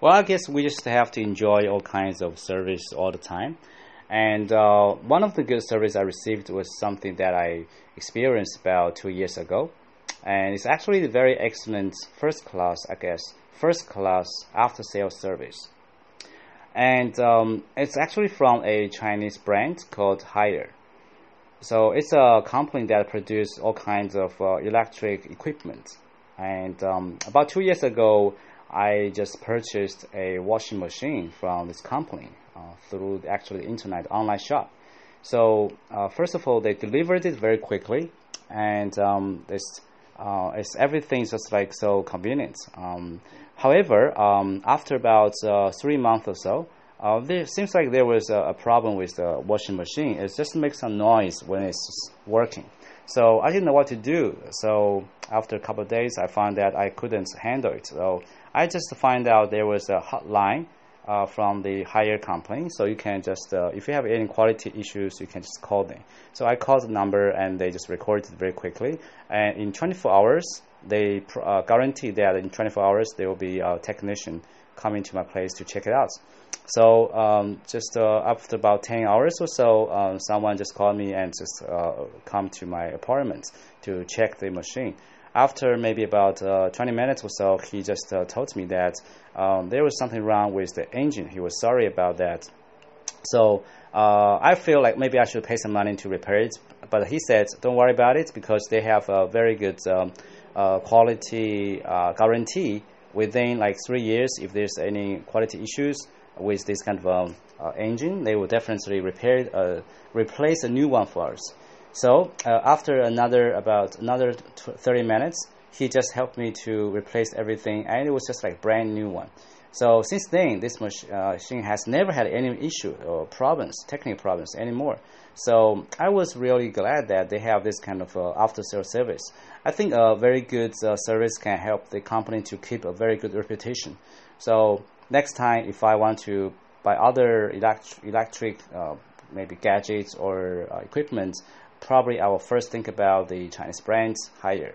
Well, I guess we just have to enjoy all kinds of service all the time. And uh, one of the good service I received was something that I experienced about two years ago. And it's actually a very excellent first class, I guess, first class after sales service. And um, it's actually from a Chinese brand called Haier. So it's a company that produces all kinds of uh, electric equipment. And um, about two years ago, I just purchased a washing machine from this company uh, through the actually internet online shop. So uh, first of all, they delivered it very quickly, and um, it's uh, it's just like so convenient. Um, however, um, after about uh, three months or so, uh, there seems like there was a, a, problem with the washing machine. It just makes some noise when it's working. So I didn't know what to do. So after a couple of days, I found that I couldn't handle it. So I just find out there was a hotline uh, from the Haier company. So you can just, uh, if you have any quality issues, you can just call them. So I called the number and they just recorded it very quickly. And in 24 hours, they uh, guarantee that in 24 hours there will be a technician coming to my place to check it out. So um, just uh, after about 10 hours or so, um, someone just called me and just uh, come to my apartment to check the machine after maybe about uh, 20 minutes or so, he just uh, told me that um, there was something wrong with the engine. He was sorry about that. So uh, I feel like maybe I should pay some money to repair it. But he said, don't worry about it because they have a very good um, uh, quality guarantee within like three years. If there's any quality issues with this kind of um, uh, engine, they will definitely repair, replace a new one for us. So uh, after another about another 30 minutes, he just helped me to replace everything, and it was just like brand new one. So since then, this uh, machine has never had any issue or problems, technical problems anymore. So I was really glad that they have this kind of uh, after sales service. I think a very good uh, service can help the company to keep a very good reputation. So next time, if I want to buy other elect- electric uh, maybe gadgets or uh, equipment, probably I will first think about the Chinese brands Haier.